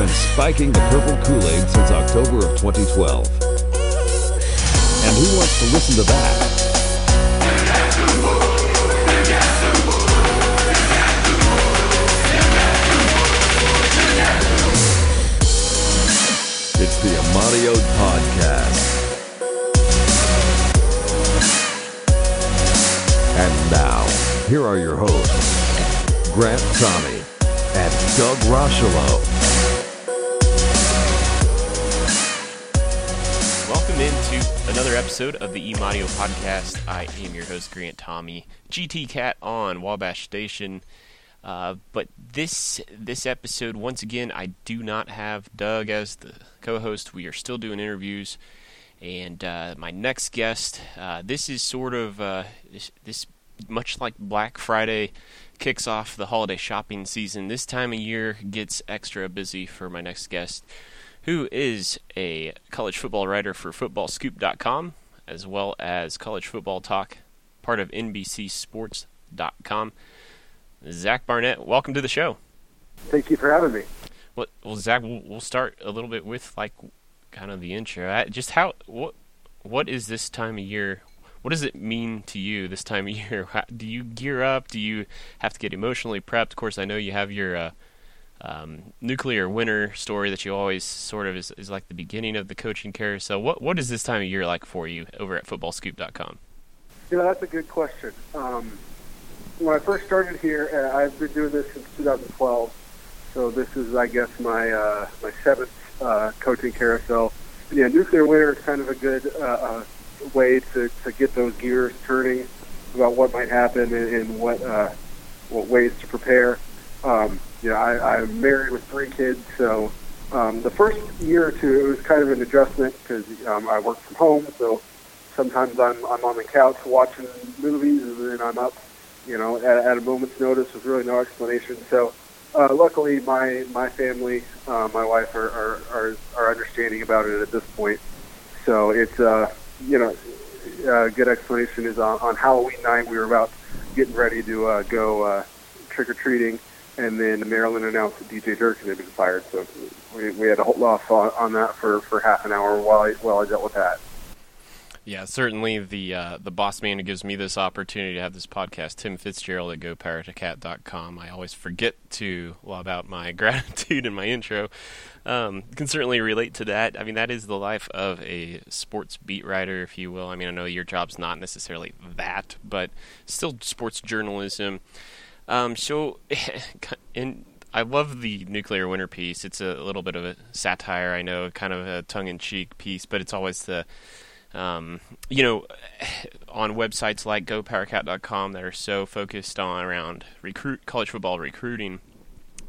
been spiking the purple Kool-Aid since October of 2012. And who wants to listen to that? It's the Amadio Podcast. And now, here are your hosts, Grant Tommy and Doug Rochelo. Into another episode of the eMaudio Podcast. I am your host, Grant Tommy, GT Cat on Wabash Station. Uh, but this this episode, once again, I do not have Doug as the co-host. We are still doing interviews, and uh, my next guest. Uh, this is sort of uh, this, this much like Black Friday kicks off the holiday shopping season. This time of year gets extra busy for my next guest, who is a college football writer for FootballScoop.com as well as College Football Talk, part of NBCSports.com. Zach Barnett, welcome to the show. Thank you for having me. Well, well Zach, we'll, we'll start a little bit with like kind of the intro. I- Just how what what is this time of year? What does it mean to you this time of year? How, do you gear up? Do you have to get emotionally prepped? Of course, I know you have your uh, um, nuclear winter story that you always sort of is, is like the beginning of the coaching carousel. What what is this time of year like for you over at FootballScoop.com? You know, that's a good question. Um, when I first started here, uh, I've been doing this since 2012, so this is, I guess, my uh, my seventh uh, coaching carousel. And yeah, nuclear winter is kind of a good uh, uh, way to, to get those gears turning about what might happen and, and what uh, what ways to prepare. Um, you know, I, I'm married with three kids, so um, the first year or two it was kind of an adjustment because um, I work from home, so sometimes I'm I'm on the couch watching movies, and then I'm up, you know, at, at a moment's notice with really no explanation. So, uh, luckily, my my family, uh, my wife, are, are are are understanding about it at this point. So it's uh, you know, a good explanation is on, on Halloween night we were about getting ready to uh, go uh, trick or treating, and then Maryland announced that DJ Durkin had been fired. So we, we had to hold off on, on that for, for half an hour while I, while I dealt with that. Yeah, certainly the uh, the boss man who gives me this opportunity to have this podcast, Tim Fitzgerald at GoPowerCat.com. I always forget to lob out my gratitude in my intro. Um, can certainly relate to that. I mean, that is the life of a sports beat writer, if you will. I mean, I know your job's not necessarily that, but still sports journalism. Um, I love the nuclear winter piece. It's a little bit of a satire, I know, kind of a tongue-in-cheek piece, but it's always the um, you know, on websites like GoPowerCat.com that are so focused on around recruit college football recruiting,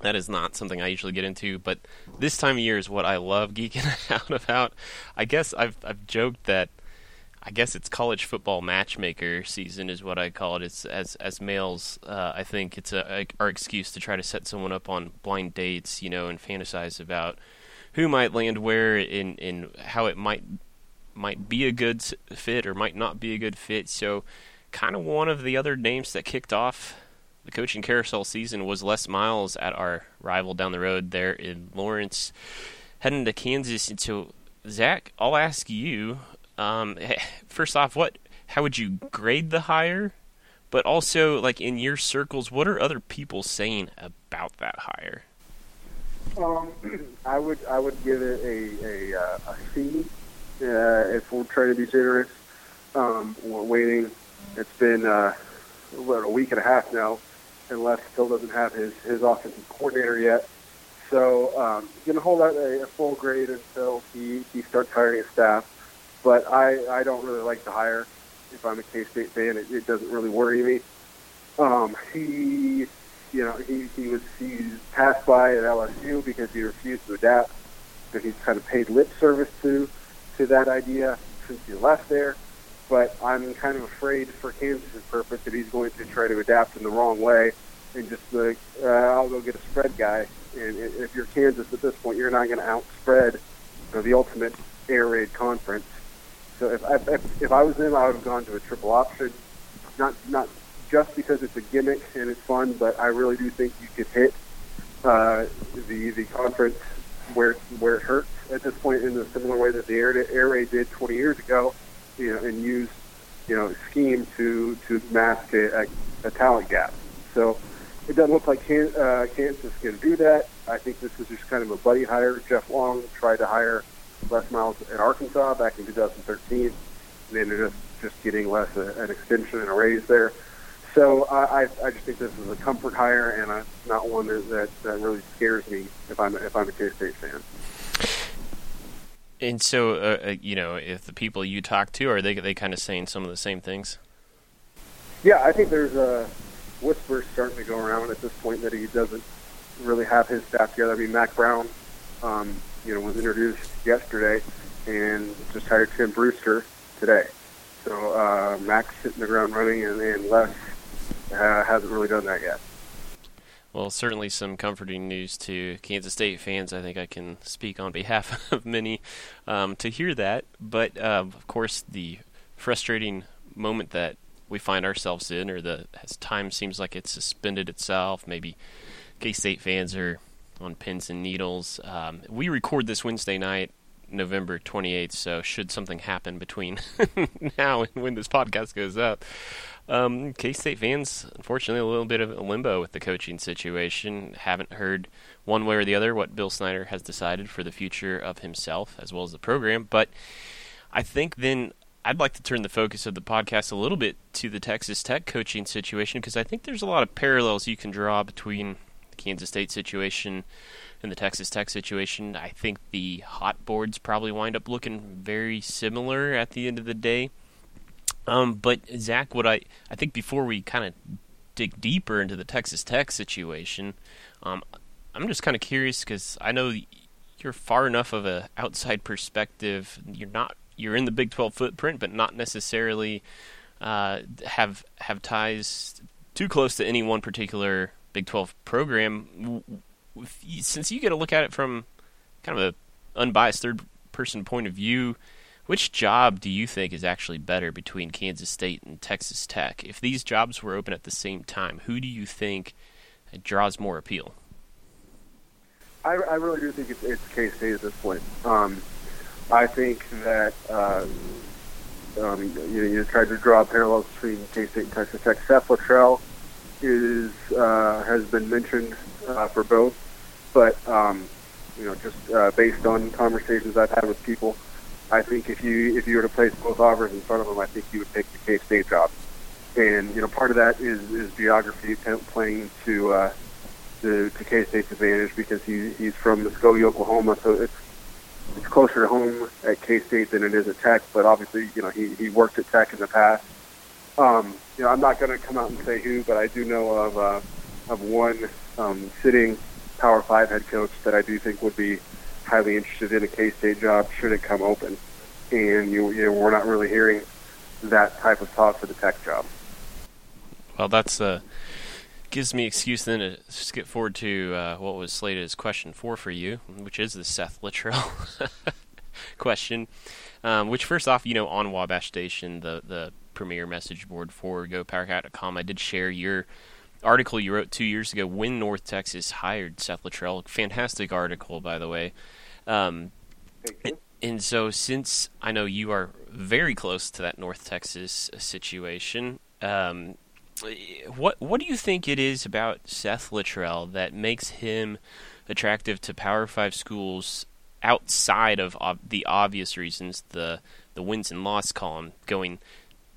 that is not something I usually get into. But this time of year is what I love geeking out about. I guess I've I've joked that I guess it's college football matchmaker season is what I call it. It's as as males, uh, I think it's a, a, our excuse to try to set someone up on blind dates, you know, and fantasize about who might land where and in how it might might be a good fit or might not be a good fit. So, kind of one of the other names that kicked off the coaching carousel season was Les Miles at our rival down the road there in Lawrence, heading to Kansas. And so, Zach, I'll ask you um, first off, what how would you grade the hire? But also, like in your circles, what are other people saying about that hire? Um, I would I would give it a a, uh, a C uh, if we're trying to be generous. Um, we're waiting. It's been uh, what a week and a half now, and Les still doesn't have his his offensive coordinator yet. So um, gonna hold out a, a full grade until he he starts hiring his staff. But I I don't really like the hire. If I'm a K State fan, it, it doesn't really worry me. Um, he you know, he, he was he passed by at LSU because he refused to adapt. But he's kind of paid lip service to to that idea since he left there. But I'm kind of afraid for Kansas's purpose that he's going to try to adapt in the wrong way and just like uh, I'll go get a spread guy. And if you're Kansas at this point, you're not going to outspread you know, the ultimate air raid conference. So if I, if, if I was him, I would have gone to a triple option. Not not just because it's a gimmick and it's fun, but I really do think you could hit uh, the the conference where where it hurts at this point in a similar way that the air air raid did 20 years ago, you know, and use you know scheme to to mask a, a, a talent gap. So it doesn't look like uh, Kansas can do that. I think this is just kind of a buddy hire. Jeff Long tried to hire Les Miles in Arkansas back in 2013, and ended up just getting Les a, an extension and a raise there. So I, I, I just think this is a comfort hire, and it's not one that, that, that really scares me if I'm if I'm a K State fan. And so, uh, uh, you know, if the people you talk to are they they kind of saying some of the same things? Yeah, I think there's a whispers starting to go around at this point that he doesn't really have his staff together. I mean, Mack Brown, um, you know, was introduced yesterday and just hired Tim Brewster today. So uh, Mack's hitting the ground running, and, and Les uh, hasn't really done that yet. Well, certainly some comforting news to Kansas State fans. I think I can speak on behalf of many um, to hear that. But uh, of course, the frustrating moment that we find ourselves in, or the as time seems like it's suspended itself. Maybe K State fans are on pins and needles. Um, we record this Wednesday night, November 28th. So should something happen between now and when this podcast goes up, um, K State fans, unfortunately, a little bit of a limbo with the coaching situation. Haven't heard one way or the other what Bill Snyder has decided for the future of himself as well as the program. But I think then I'd like to turn the focus of the podcast a little bit to the Texas Tech coaching situation because I think there's a lot of parallels you can draw between Kansas State situation and the Texas Tech situation. I think the hot boards probably wind up looking very similar at the end of the day. Um, but Zach, what I I think before we kind of dig deeper into the Texas Tech situation, um, I'm just kind of curious because I know you're far enough of a outside perspective. You're not you're in the Big 12 footprint, but not necessarily uh, have have ties too close to any one particular Big 12 program. Since you get to look at it from kind of a unbiased third person point of view, which job do you think is actually better between Kansas State and Texas Tech? If these jobs were open at the same time, who do you think draws more appeal? I, I really do think it's, it's K State at this point. Um, I think that uh, um, you, know, you tried to draw parallels between K State and Texas Tech. Seth Littrell is uh, has been mentioned uh, for both, but um, you know, just uh, based on conversations I've had with people, I think if you if you were to place both offers in front of him, I think you would take the K State job. And you know, part of that is is geography playing to uh, to, to K State's advantage because he he's from Muskogee, Oklahoma, so it's it's closer to home at K State than it is at Tech. But obviously, you know, he he worked at Tech in the past. Um, you know, I'm not going to come out and say who, but I do know of uh, of one um, sitting Power Five head coach that I do think would be highly interested in a K State job should it come open. And you, you know, we're not really hearing that type of talk for the Tech job. Well, that's uh, gives me excuse then to skip forward to uh, what was slated as question four for you, which is the Seth Littrell question. Um, which first off, you know, on Wabash Station, the the premier message board for GoPowerCat.com, I did share your article you wrote two years ago when North Texas hired Seth Littrell. Fantastic article, by the way. Um, and, and so, since I know you are very close to that North Texas situation, um, what what do you think it is about Seth Littrell that makes him attractive to Power Five schools outside of ob- the obvious reasons the the wins and loss column going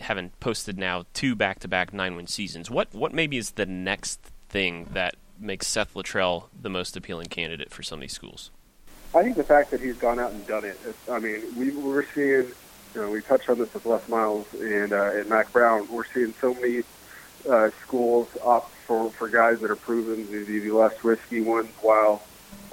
having posted now two back to back nine win seasons. What what maybe is the next thing that makes Seth Littrell the most appealing candidate for some of these schools? I think the fact that he's gone out and done it. I mean, we we're seeing, you know, we touched on this with Les Miles and uh, and Mack Brown. We're seeing so many uh, schools opt for for guys that are proven to be the less risky ones, while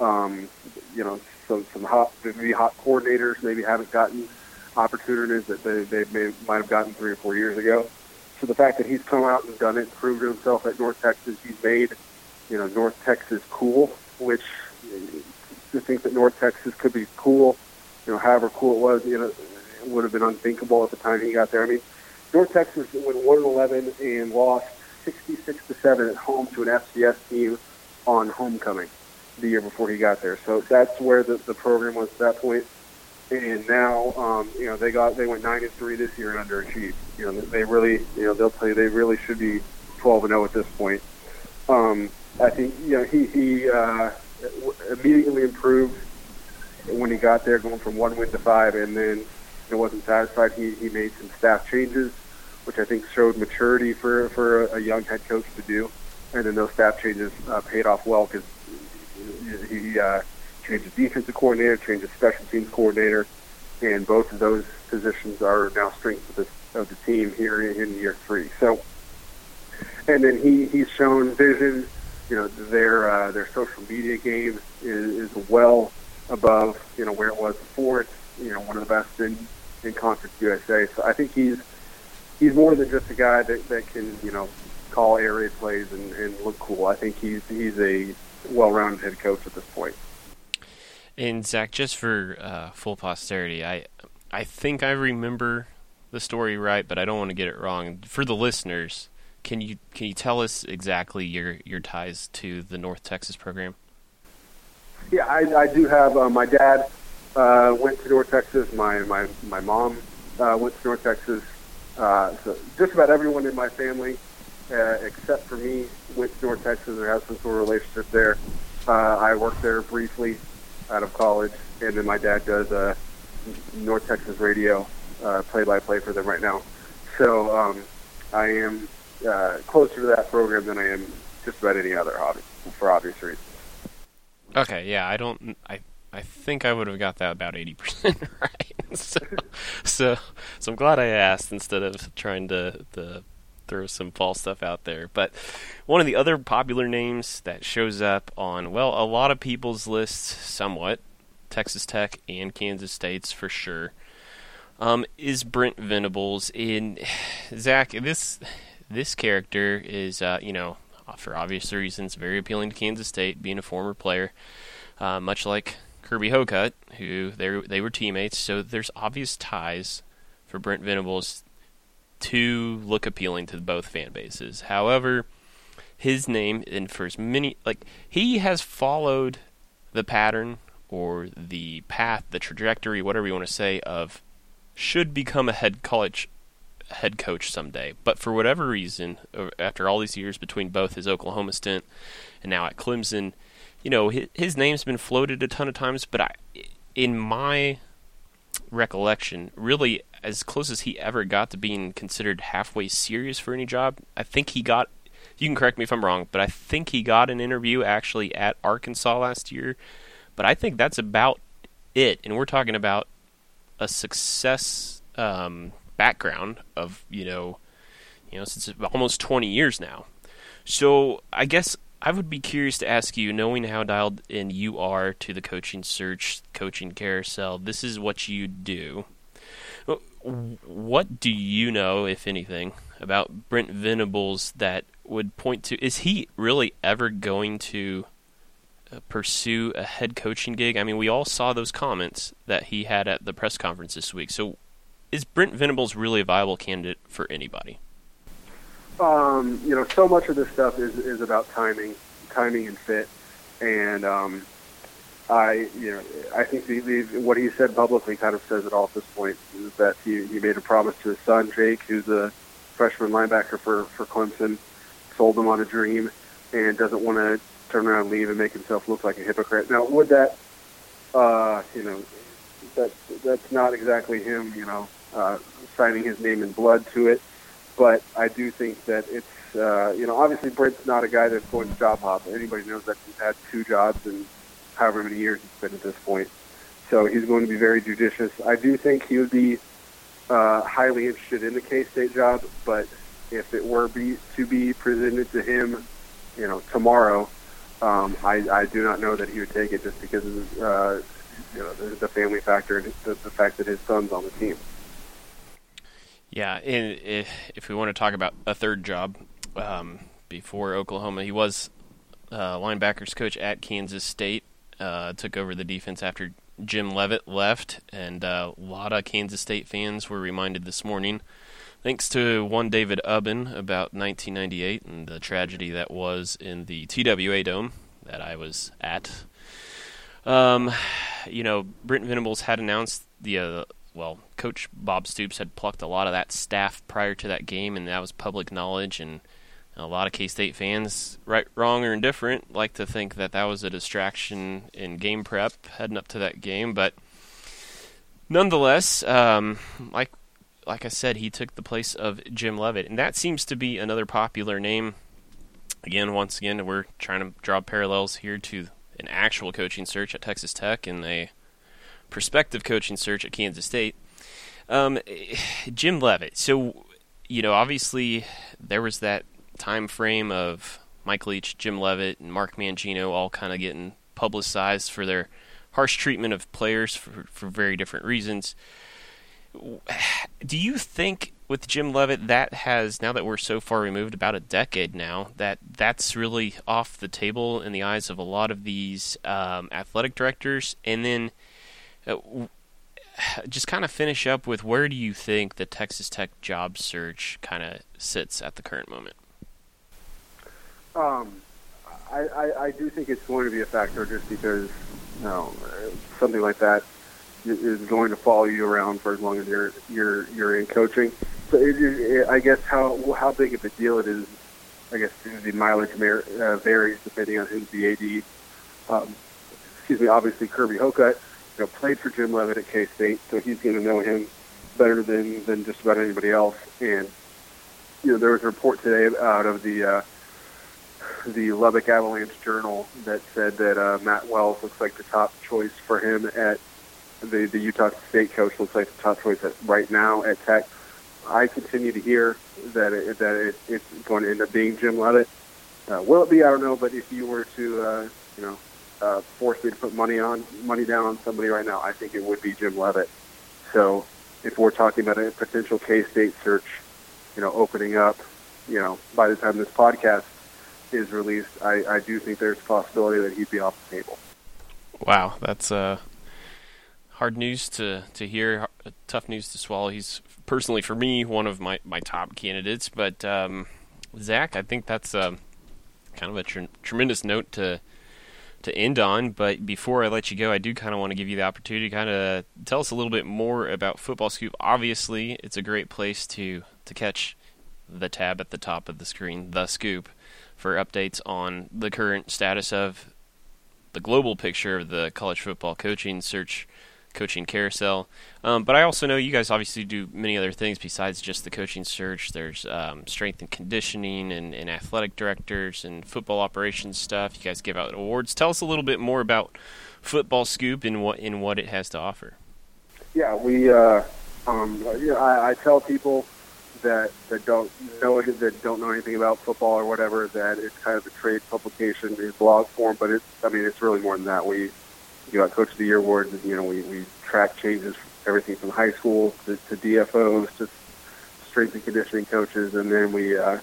um, you know some some hot maybe hot coordinators maybe haven't gotten opportunities that they they may, might have gotten three or four years ago. So the fact that he's come out and done it, proved himself at North Texas, he's made you know North Texas cool, which to think that North Texas could be cool, you know, however cool it was, you know, it would have been unthinkable at the time he got there. I mean, North Texas went one and eleven and lost sixty-six to seven at home to an FCS team on homecoming. the year before he got there. So that's where the, the program was at that point. And now, um, you know, they got they went nine and three this year and underachieved. You know, they really, you know, they'll tell you they really should be twelve and zero at this point. Um, I think you know he he uh, immediately improved when he got there, going from one win to five, and then it wasn't satisfied. He he made some staff changes, which I think showed maturity for for a, young head coach to do, and then those staff changes uh, paid off well because he uh, changed the defensive coordinator, changed the special teams coordinator, and both of those positions are now strengths of the, of the team here in, in year three. So, and then he he's shown vision. You know, their uh, their social media game is, is well above you know where it was before. It's you know one of the best in in Conference USA. So I think he's he's more than just a guy that that can you know call air raid plays and, and look cool. I think he's he's a well-rounded head coach at this point. And Zach, just for uh, full posterity, I I think I remember the story right, but I don't want to get it wrong. For the listeners, can you can you tell us exactly your your ties to the North Texas program? Yeah, I, I do have. Uh, my dad uh, went to North Texas. My my my mom uh, went to North Texas. Uh, so just about everyone in my family, uh, except for me, went to North Texas or has some sort of relationship there. Uh, I worked there briefly out of college, and then my dad does uh, North Texas radio uh, play-by-play for them right now. So um, I am uh, closer to that program than I am just about any other hobby for obvious reasons. Okay, yeah, I don't. I I think I would have got that about eighty percent right. so, so, so I'm glad I asked instead of trying to, to throw some false stuff out there. But one of the other popular names that shows up on well, a lot of people's lists, somewhat Texas Tech and Kansas State's for sure, um, is Brent Venables. In Zach, this this character is uh, you know for obvious reasons very appealing to Kansas State, being a former player, uh, much like Kirby Hocutt, who they they were teammates. So there's obvious ties for Brent Venables to look appealing to both fan bases. However, his name for as many like he has followed the pattern or the path, the trajectory, whatever you want to say, of should become a head college head coach someday. But for whatever reason, after all these years between both his Oklahoma stint and now at Clemson, you know his, his name's been floated a ton of times. But I, in my recollection, really as close as he ever got to being considered halfway serious for any job. I think he got. You can correct me if I'm wrong, but I think he got an interview actually at Arkansas last year. But I think that's about it, and we're talking about a success um, background of you know, you know, since almost 20 years now. So I guess I would be curious to ask you, knowing how dialed in you are to the coaching search, coaching carousel, this is what you do. What do you know, if anything, about Brent Venables that would point to? Is he really ever going to uh, pursue a head coaching gig? I mean, we all saw those comments that he had at the press conference this week. So, is Brent Venables really a viable candidate for anybody? Um, you know, so much of this stuff is is about timing, timing and fit, and um, I, you know, I think the, the, what he said publicly kind of says it all at this point. Is that he, he made a promise to his son Jake, who's a freshman linebacker for for Clemson, sold him on a dream, and doesn't want to turn around and leave and make himself look like a hypocrite. Now, would that, uh, you know, that that's not exactly him, you know, uh, signing his name in blood to it, but I do think that it's, uh, you know, obviously Brent's not a guy that's going to job hop. Anybody knows that he's had two jobs and however many years it's been at this point. So he's going to be very judicious. I do think he would be uh, highly interested in the K-State job, but if it were be, to be presented to him, you know, tomorrow, um, I, I do not know that he would take it just because of uh, you know the, the family factor and the, the fact that his son's on the team. Yeah, and if, we want to talk about a third job um, before Oklahoma, he was uh, linebackers coach at Kansas State uh, took over the defense after Jim Leavitt left, and uh, a lot of Kansas State fans were reminded this morning, thanks to one David Ubben, about 1998 and the tragedy that was in the TWA Dome that I was at. Um, you know, Brent Venables had announced the uh, well, Coach Bob Stoops had plucked a lot of that staff prior to that game, and that was public knowledge. And a lot of K State fans, right, wrong, or indifferent, like to think that that was a distraction in game prep heading up to that game. But nonetheless, um, like like I said, he took the place of Jim Leavitt, and that seems to be another popular name. Again, once again, we're trying to draw parallels here to an actual coaching search at Texas Tech and a prospective coaching search at Kansas State. Um, Jim Leavitt. So, you know, obviously there was that time frame of Mike Leach, Jim Leavitt, and Mark Mangino all kind of getting publicized for their harsh treatment of players for, for very different reasons. Do you think with Jim Leavitt that has now that we're so far removed about a decade now that that's really off the table in the eyes of a lot of these um, athletic directors and then uh, just kind of finish up with where do you think the Texas Tech job search kind of sits at the current moment? Um, I, I, I do think it's going to be a factor just because you know, something like that is going to follow you around for as long as you're you're you're in coaching. So it, it, I guess how how big of a deal it is, I guess the mileage uh, varies depending on who's the AD. Um, excuse me. Obviously, Kirby Hocutt, you know, played for Jim Leavitt at K State, so he's going to know him better than than just about anybody else. And you know, there was a report today out of the uh, the Lubbock Avalanche Journal that said that uh, Matt Wells looks like the top choice for him at the the Utah State coach looks like the top choice at, right now at Tech. I continue to hear that it, that it, it's going to end up being Jim Leavitt. Uh, will it be? I don't know. But if you were to, uh, you know, uh, force me to put money on money down on somebody right now, I think it would be Jim Leavitt. So if we're talking about a potential K-State search, you know, opening up, you know, by the time this podcast is released, I, I do think there's a possibility that he'd be off the table. Wow, that's uh, hard news to, to hear, tough news to swallow. He's personally, for me, one of my, my top candidates. But um, Zach, I think that's uh, kind of a tr- tremendous note to to end on. But before I let you go, I do kind of want to give you the opportunity to kind of tell us a little bit more about Football Scoop. Obviously, it's a great place to to catch the tab at the top of the screen, the Scoop, for updates on the current status of the global picture of the college football coaching search coaching carousel. Um, but I also know you guys obviously do many other things besides just the coaching search. There's um, strength and conditioning and, and, athletic directors and football operations stuff. You guys give out awards. Tell us a little bit more about Football Scoop and what in what it has to offer. Yeah, we. Uh, um, I, I tell people that that don't know that don't know anything about football or whatever that it's kind of a trade publication in blog form, but it's I mean it's really more than that. We you got Coach of the Year awards. You know, we we track changes, everything from high school to, to DFOs to strength and conditioning coaches, and then we uh,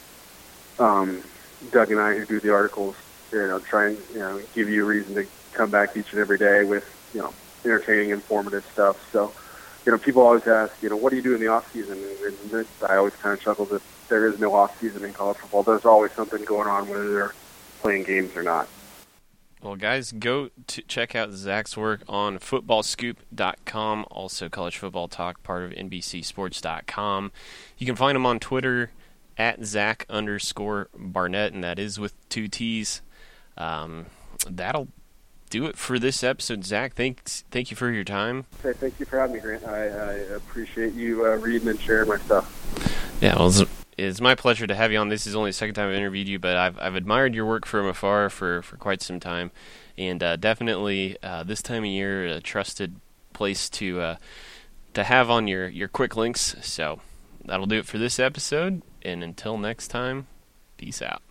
um, Doug and I who do the articles. You know, try and you know give you a reason to come back each and every day with you know entertaining, informative stuff. So you know, people always ask, you know, what do you do in the off season? And, and I always kind of chuckle that there is no off season in college football. There's always something going on, whether they're playing games or not. Well, guys, go to check out Zach's work on footballscoop.com, also college football talk, part of NBCSports.com. You can find him on Twitter at Zach underscore Barnett, and that is with two T's. Um, that'll do it for this episode. Zach, thanks, thank you for your time. Thank you for having me, Grant. I, I appreciate you uh, reading and sharing my stuff. Yeah, well, it's, it's, my pleasure to have you on. This is only the second time I've interviewed you, but I've, I've admired your work from afar for, for quite some time, and uh, definitely uh, this time of year, a trusted place to uh, to have on your, your quick links. So that'll do it for this episode, and until next time, peace out.